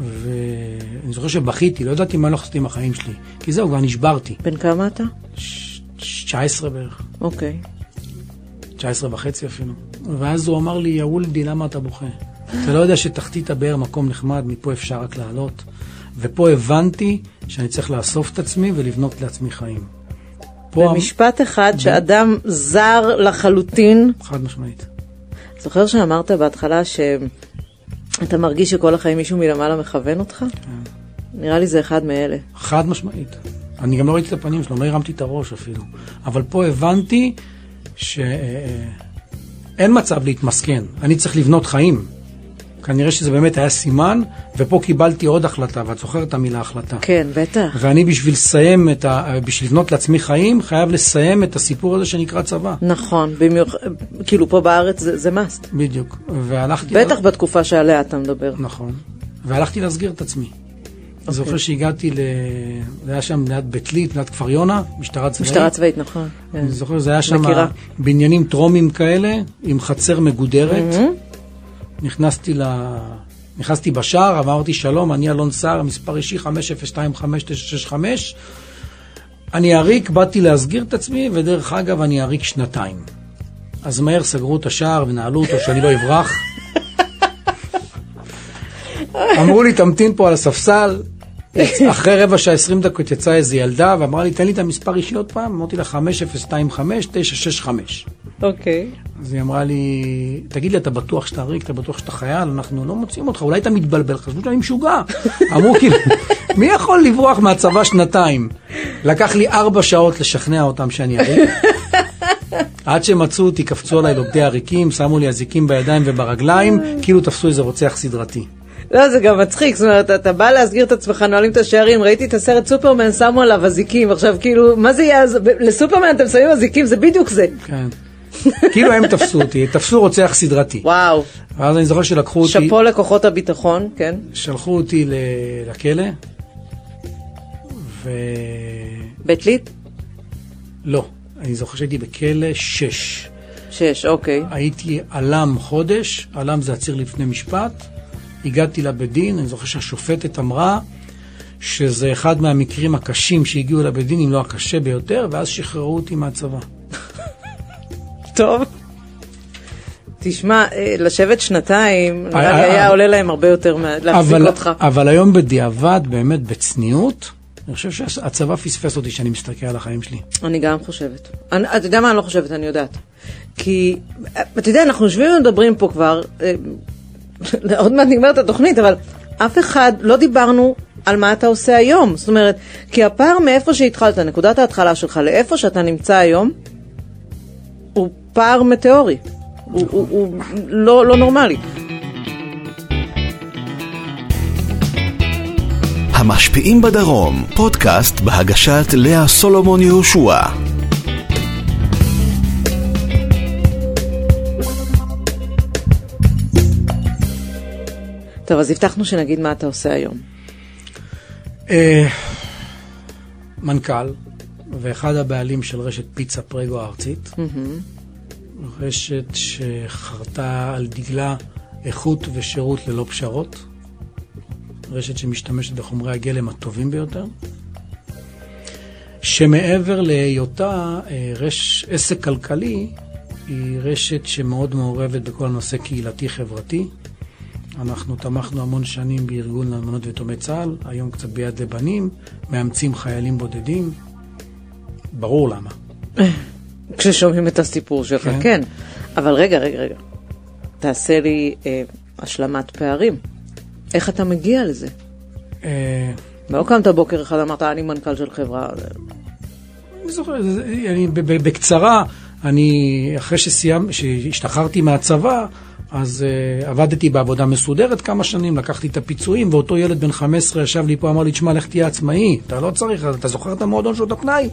ואני זוכר שבכיתי, לא ידעתי מה לעשות עם החיים שלי כי זהו, כבר נשברתי. בן כמה אתה? ש- 19 בערך, אוקיי. 19 וחצי אפילו. ואז הוא אמר לי, יא וולדי, למה אתה בוכה? אתה לא יודע שתחתית הבאר מקום נחמד, מפה אפשר רק לעלות. ופה הבנתי שאני צריך לאסוף את עצמי ולבנות לעצמי חיים. פה במשפט אחד, שאדם זר לחלוטין, חד משמעית. זוכר שאמרת בהתחלה שאתה מרגיש שכל החיים מישהו מלמעלה מכוון אותך? כן. נראה לי זה אחד מאלה. חד משמעית. אני גם לא ראיתי את הפנים שלו, לא הרמתי את הראש אפילו. אבל פה הבנתי שאין מצב להתמסכן, אני צריך לבנות חיים. כנראה שזה באמת היה סימן, ופה קיבלתי עוד החלטה, ואת זוכרת את המילה החלטה. כן, בטח. ואני בשביל לסיים את ה... בשביל לבנות לעצמי חיים, חייב לסיים את הסיפור הזה שנקרא צבא. נכון, במיוחד, כאילו פה בארץ זה, זה must. בדיוק. והלכתי... בטח בתקופה שעליה אתה מדבר. נכון. והלכתי להסגיר את עצמי. אוקיי. אני זוכר שהגעתי ל... זה היה שם ליד בית ליד, ליד כפר יונה, משטרה צבאית. משטרה צבאית, נכון. כן. אני זוכר, זה היה שם. בניינים טרומיים כאלה, עם חצר מגודרת. נכנסתי ל... נכנסתי בשער, אמרתי שלום, אני אלון סער, מספר אישי 5025-965. אני עריק, באתי להסגיר את עצמי, ודרך אגב, אני עריק שנתיים. אז מהר סגרו את השער ונעלו אותו שאני לא אברח. אמרו לי, תמתין פה על הספסל. אחרי רבע שעה, 20 דקות, יצאה איזו ילדה, ואמרה לי, תן לי את המספר אישי עוד פעם. אמרתי לה, 5025-965. אוקיי. אז היא אמרה לי, תגיד לי, אתה בטוח שאתה ריק, אתה בטוח שאתה חייל? אנחנו לא מוצאים אותך, אולי אתה מתבלבל, חשבו שאני משוגע. <laughs> אמרו כאילו, מי יכול לברוח מהצבא שנתיים? לקח לי ארבע שעות לשכנע אותם שאני עריק. <laughs> עד שמצאו אותי, קפצו עליי לוגדי עריקים, שמו לי אזיקים בידיים וברגליים, כאילו תפסו איזה רוצח סדרתי. לא, זה גם מצחיק, זאת אומרת, אתה בא להסגיר את עצמך, נועלים את השערים, ראיתי את הסרט סופרמן, שמו עליו אזיקים, עכשיו כאילו, מה זה יהיה, לסופרמן אתם שמים אזיקים, זה בדיוק זה. כן. כאילו הם תפסו אותי, תפסו רוצח סדרתי. וואו, ואז אני זוכר שלקחו אותי, שאפו לכוחות הביטחון, כן. שלחו אותי ל- לכלא, ו... בית ליד? לא, אני זוכר שהייתי בכלא שש. שש, אוקיי. הייתי עלם חודש, עלם זה עציר לפני משפט. הגעתי לבית דין, אני זוכר שהשופטת אמרה שזה אחד מהמקרים הקשים שהגיעו לבית דין, אם לא הקשה ביותר, ואז שחררו אותי מהצבא. טוב. תשמע, אה, לשבת שנתיים, נראה לי אה, היה אה, עולה להם הרבה יותר אבל, אותך. אבל היום בדיעבד, באמת בצניעות, אני חושב שהצבא פספס אותי כשאני מסתכל על החיים שלי. אני גם חושבת. אתה יודע מה אני לא חושבת, אני יודעת. כי, אתה יודע, אנחנו יושבים ומדברים פה כבר, <laughs> עוד מעט נגמרת התוכנית, אבל אף אחד, לא דיברנו על מה אתה עושה היום. זאת אומרת, כי הפער מאיפה שהתחלת, נקודת ההתחלה שלך, לאיפה שאתה נמצא היום, הוא פער מטאורי. הוא, הוא, הוא לא, לא נורמלי. המשפיעים בדרום, פודקאסט בהגשת לאה סולומון יהושע. טוב, אז הבטחנו שנגיד מה אתה עושה היום. אה, מנכ"ל ואחד הבעלים של רשת פיצה פרגו הארצית. רשת שחרתה על דגלה איכות ושירות ללא פשרות. רשת שמשתמשת בחומרי הגלם הטובים ביותר. שמעבר להיותה אה, רש, עסק כלכלי, היא רשת שמאוד מעורבת בכל הנושא קהילתי-חברתי. אנחנו תמכנו המון שנים בארגון לאלמנות ויתומי צה"ל, היום קצת ביד לבנים, מאמצים חיילים בודדים. ברור למה. <laughs> כששומעים את הסיפור שלך, כן. כן. אבל רגע, רגע, רגע. תעשה לי אה, השלמת פערים. איך אתה מגיע לזה? אה, לא קמת בוקר אחד, אמרת, אני מנכ"ל של חברה. אני זוכר, אני, ב- ב- בקצרה, אני, אחרי שסיימ, שהשתחררתי מהצבא, אז uh, עבדתי בעבודה מסודרת כמה שנים, לקחתי את הפיצויים, ואותו ילד בן 15 ישב לי פה, אמר לי, תשמע, לך תהיה עצמאי, אתה לא צריך, אתה זוכר את המועדון שעות הפנאי?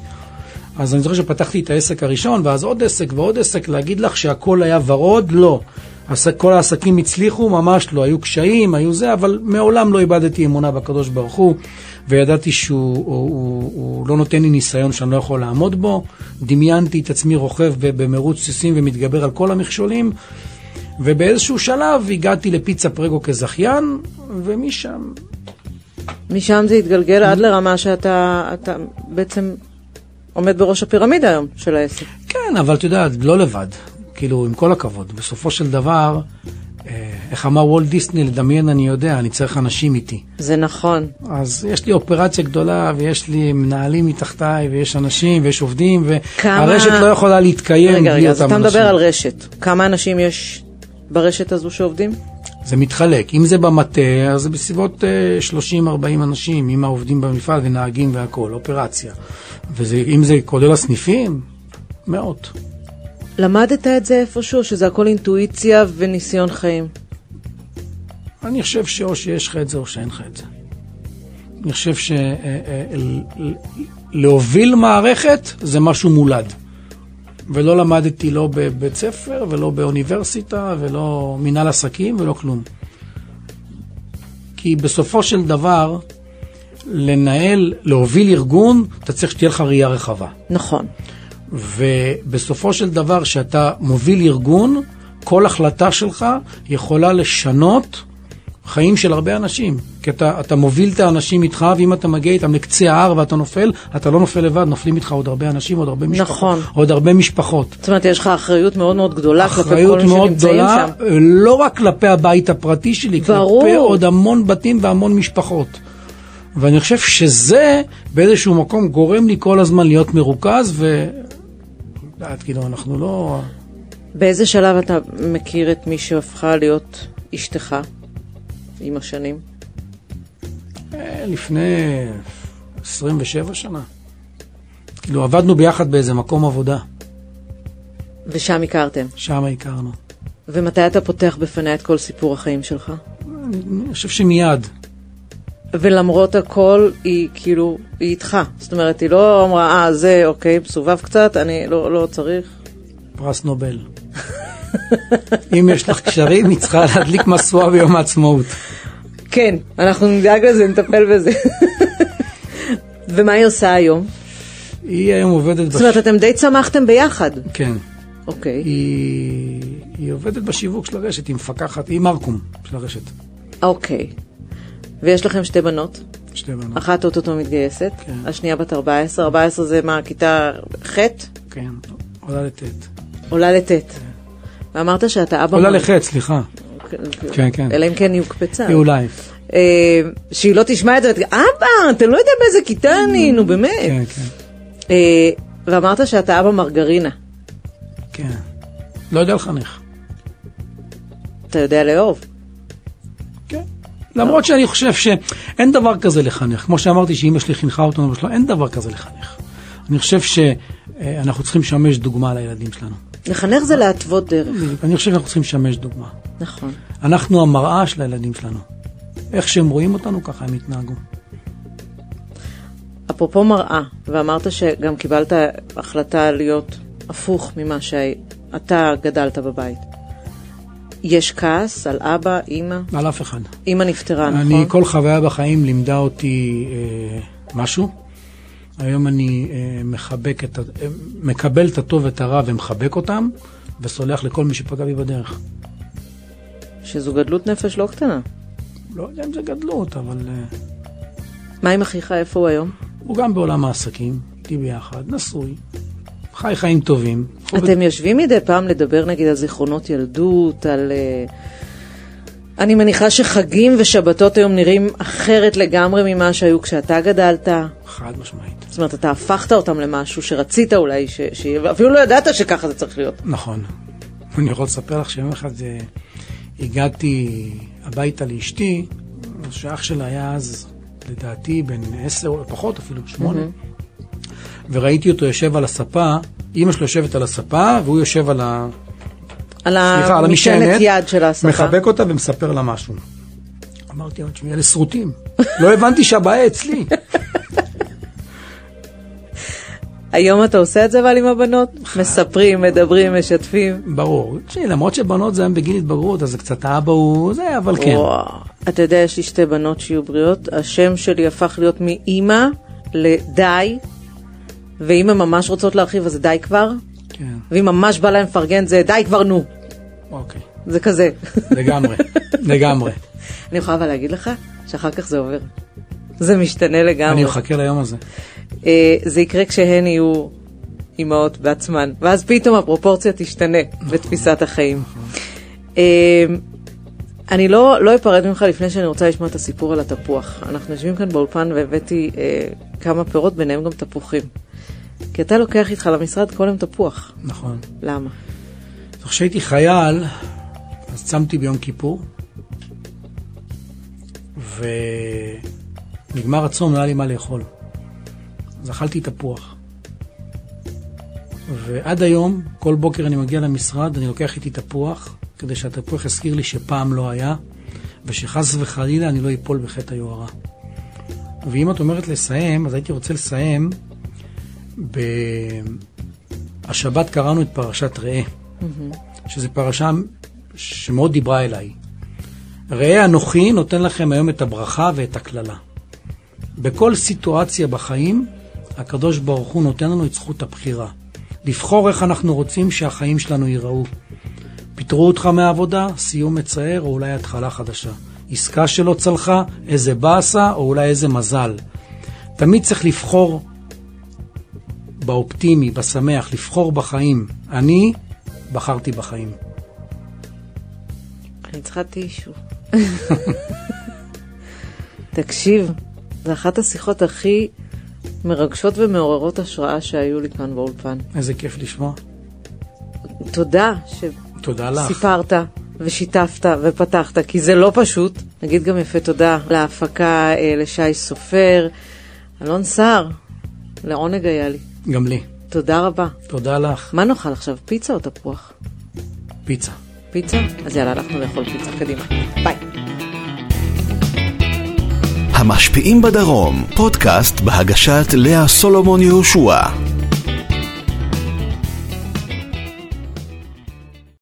אז אני זוכר שפתחתי את העסק הראשון, ואז עוד עסק ועוד עסק, להגיד לך שהכל היה ורוד? לא. כל העסקים הצליחו? ממש לא. היו קשיים, היו זה, אבל מעולם לא איבדתי אמונה בקדוש ברוך הוא, וידעתי שהוא הוא, הוא, הוא לא נותן לי ניסיון שאני לא יכול לעמוד בו. דמיינתי את עצמי רוכב במרוץ סוסים ומתגבר על כל המכשולים, ובאיזשהו שלב הגעתי לפיצה פרגו כזכיין, ומשם משם זה התגלגל עד לרמה שאתה אתה בעצם עומד בראש הפירמידה היום של העסק. כן, אבל אתה יודע, לא לבד. כאילו, עם כל הכבוד, בסופו של דבר, אה, איך אמר וולט דיסני, לדמיין אני יודע, אני צריך אנשים איתי. זה נכון. אז יש לי אופרציה גדולה, ויש לי מנהלים מתחתיי, ויש אנשים, ויש עובדים, כמה- והרשת לא יכולה להתקיים רגע, בלי רגע, אז אותם אתה אנשים. מדבר על רשת. כמה אנשים יש ברשת הזו שעובדים? זה מתחלק. אם זה במטה, אז זה בסביבות אה, 30-40 אנשים, עם העובדים במפעל ונהגים והכול, אופרציה. ואם זה כולל הסניפים, מאות. למדת את זה איפשהו, שזה הכל אינטואיציה וניסיון חיים? אני חושב שאו שיש לך את זה או שאין לך את זה. אני חושב שלהוביל מערכת זה משהו מולד. ולא למדתי לא בבית ספר ולא באוניברסיטה ולא מנהל עסקים ולא כלום. כי בסופו של דבר, לנהל, להוביל ארגון, אתה צריך שתהיה לך ראייה רחבה. נכון. ובסופו של דבר, כשאתה מוביל ארגון, כל החלטה שלך יכולה לשנות חיים של הרבה אנשים. כי אתה, אתה מוביל את האנשים איתך, ואם אתה מגיע איתם לקצה ההר ואתה נופל, אתה לא נופל לבד, נופלים איתך עוד הרבה אנשים, עוד הרבה משפחות. נכון. עוד הרבה משפחות. זאת אומרת, יש לך אחריות מאוד מאוד גדולה כלפי כל אחריות מי מאוד שנמצאים גדולה, שם. לא רק כלפי הבית הפרטי שלי, ברור. כלפי עוד המון בתים והמון משפחות. ואני חושב שזה באיזשהו מקום גורם לי כל הזמן להיות מרוכז, ו... את כאילו, אנחנו לא... באיזה שלב אתה מכיר את מי שהפכה להיות אשתך עם השנים? אה, לפני 27 שנה. כאילו, עבדנו ביחד באיזה מקום עבודה, ושם הכרתם. שם הכרנו. ומתי אתה פותח בפניה את כל סיפור החיים שלך? אני חושב שמיד. ולמרות הכל, היא כאילו, היא איתך. זאת אומרת, היא לא אמרה, אה, זה, אוקיי, מסובב קצת, אני לא, לא צריך. פרס נובל. אם יש לך קשרים, היא צריכה להדליק משואה ביום העצמאות. כן, אנחנו נדאג לזה, נטפל בזה. ומה היא עושה היום? היא היום עובדת... זאת אומרת, אתם די צמחתם ביחד. כן. אוקיי. היא... היא עובדת בשיווק של הרשת, היא מפקחת, היא מרקום של הרשת. אוקיי. ויש לכם שתי בנות? שתי בנות. אחת אוטוטו מתגייסת, כן. השנייה בת 14, 14 זה מה, כיתה ח'? כן, עולה לט'. עולה לט'. ואמרת שאתה אבא... עולה מר- לח', סליחה. כן, כן. אלא אם כן היא הוקפצה. היא אולי. אה, שהיא לא תשמע את זה, אבא, אתה לא יודע באיזה כיתה אני, נו באמת. כן, כן. ואמרת שאתה אבא מרגרינה. כן. לא יודע לחנך. אתה יודע לאהוב. כן. למרות שאני חושב שאין דבר כזה לחנך. כמו שאמרתי שאימא שלי חינכה אותנו, בשלב, אין דבר כזה לחנך. אני חושב שאנחנו צריכים לשמש דוגמה לילדים שלנו. לחנך זה להתוות דרך. אני חושב שאנחנו צריכים לשמש דוגמה. נכון. אנחנו המראה של הילדים שלנו. איך שהם רואים אותנו, ככה הם יתנהגו. אפרופו מראה, ואמרת שגם קיבלת החלטה להיות הפוך ממה שאתה גדלת בבית. יש כעס על אבא, אימא? על אף אחד. אימא נפטרה, נכון? אני, כל חוויה בחיים לימדה אותי אה, משהו. היום אני אה, מחבק את, אה, מקבל את הטוב ואת הרע ומחבק אותם, וסולח לכל מי שפגע בי בדרך. שזו גדלות נפש לא קטנה. לא יודע אם זה גדלות, אבל אה, מה עם אחיך, איפה הוא היום? הוא גם בעולם העסקים, איתי ביחד, נשוי, חי חיים טובים. אתם יושבים מדי פעם לדבר נגיד על זיכרונות ילדות, על... אני מניחה שחגים ושבתות היום נראים אחרת לגמרי ממה שהיו כשאתה גדלת. חד משמעית. זאת אומרת, אתה הפכת אותם למשהו שרצית אולי, ש... ש... אפילו לא ידעת שככה זה צריך להיות. נכון. אני יכול לספר לך שיום אחד אה, הגעתי הביתה לאשתי, שאח שלה היה אז, לדעתי, בן עשר, או פחות אפילו, שמונה, וראיתי אותו יושב על הספה, אימא שלו יושבת על הספה, והוא יושב על ה... על סליחה, על המשענת יד של השפה. מחבק אותה ומספר לה משהו. אמרתי, "אבל תשמעי, אלה שרוטים. לא הבנתי שהבעיה אצלי. <laughs> היום אתה עושה את זה אבל עם הבנות? מספרים, מדברים, משתפים. ברור. למרות שבנות זה היום בגיל התבגרות, אז זה קצת האבא הוא זה, אבל כן. וואו. אתה יודע, יש לי שתי בנות שיהיו בריאות. השם שלי הפך להיות מאימא לדי, ואם הן ממש רוצות להרחיב אז זה די כבר, כן, ואם ממש בא להן לפרגן זה די כבר נו. אוקיי. זה כזה. לגמרי, לגמרי. אני יכולה אבל להגיד לך שאחר כך זה עובר. זה משתנה לגמרי. אני מחכה ליום הזה. אה, זה יקרה כשהן יהיו אימהות בעצמן, ואז פתאום הפרופורציה תשתנה בתפיסת החיים. אה, אני לא, לא אפרד ממך לפני שאני רוצה לשמוע את הסיפור על התפוח. אנחנו יושבים כאן באולפן והבאתי אה, כמה פירות, ביניהם גם תפוחים. כי אתה לוקח איתך למשרד כל יום תפוח. נכון. למה? כשהייתי חייל, אז צמתי ביום כיפור, ונגמר הצום, לא היה לי מה לאכול. אז אכלתי תפוח. ועד היום, כל בוקר אני מגיע למשרד, אני לוקח איתי תפוח, כדי שהתפוח יזכיר לי שפעם לא היה, ושחס וחלילה אני לא אפול בחטא היוהרה. ואם את אומרת לסיים, אז הייתי רוצה לסיים ב... השבת קראנו את פרשת ראה, mm-hmm. שזו פרשה שמאוד דיברה אליי. ראה אנוכי נותן לכם היום את הברכה ואת הקללה. בכל סיטואציה בחיים, הקדוש ברוך הוא נותן לנו את זכות הבחירה. לבחור איך אנחנו רוצים שהחיים שלנו ייראו. פיטרו אותך מהעבודה, סיום מצער או אולי התחלה חדשה. עסקה שלא צלחה, איזה באסה או אולי איזה מזל. תמיד צריך לבחור באופטימי, בשמח, לבחור בחיים. אני בחרתי בחיים. אני צריכה טישו. <laughs> תקשיב, זו אחת השיחות הכי מרגשות ומעוררות השראה שהיו לי כאן באולפן. איזה כיף לשמוע. תודה תודה לך. שסיפרת ושיתפת ופתחת, כי זה לא פשוט. נגיד גם יפה תודה להפקה, אה, לשי סופר, אלון סער, לעונג היה לי. גם לי. תודה רבה. תודה לך. מה נאכל עכשיו, פיצה או תפוח? פיצה. פיצה? אז יאללה, הלכנו לאכול פיצה, קדימה. ביי. המשפיעים בדרום, פודקאסט בהגשת לאה סולומון יהושע.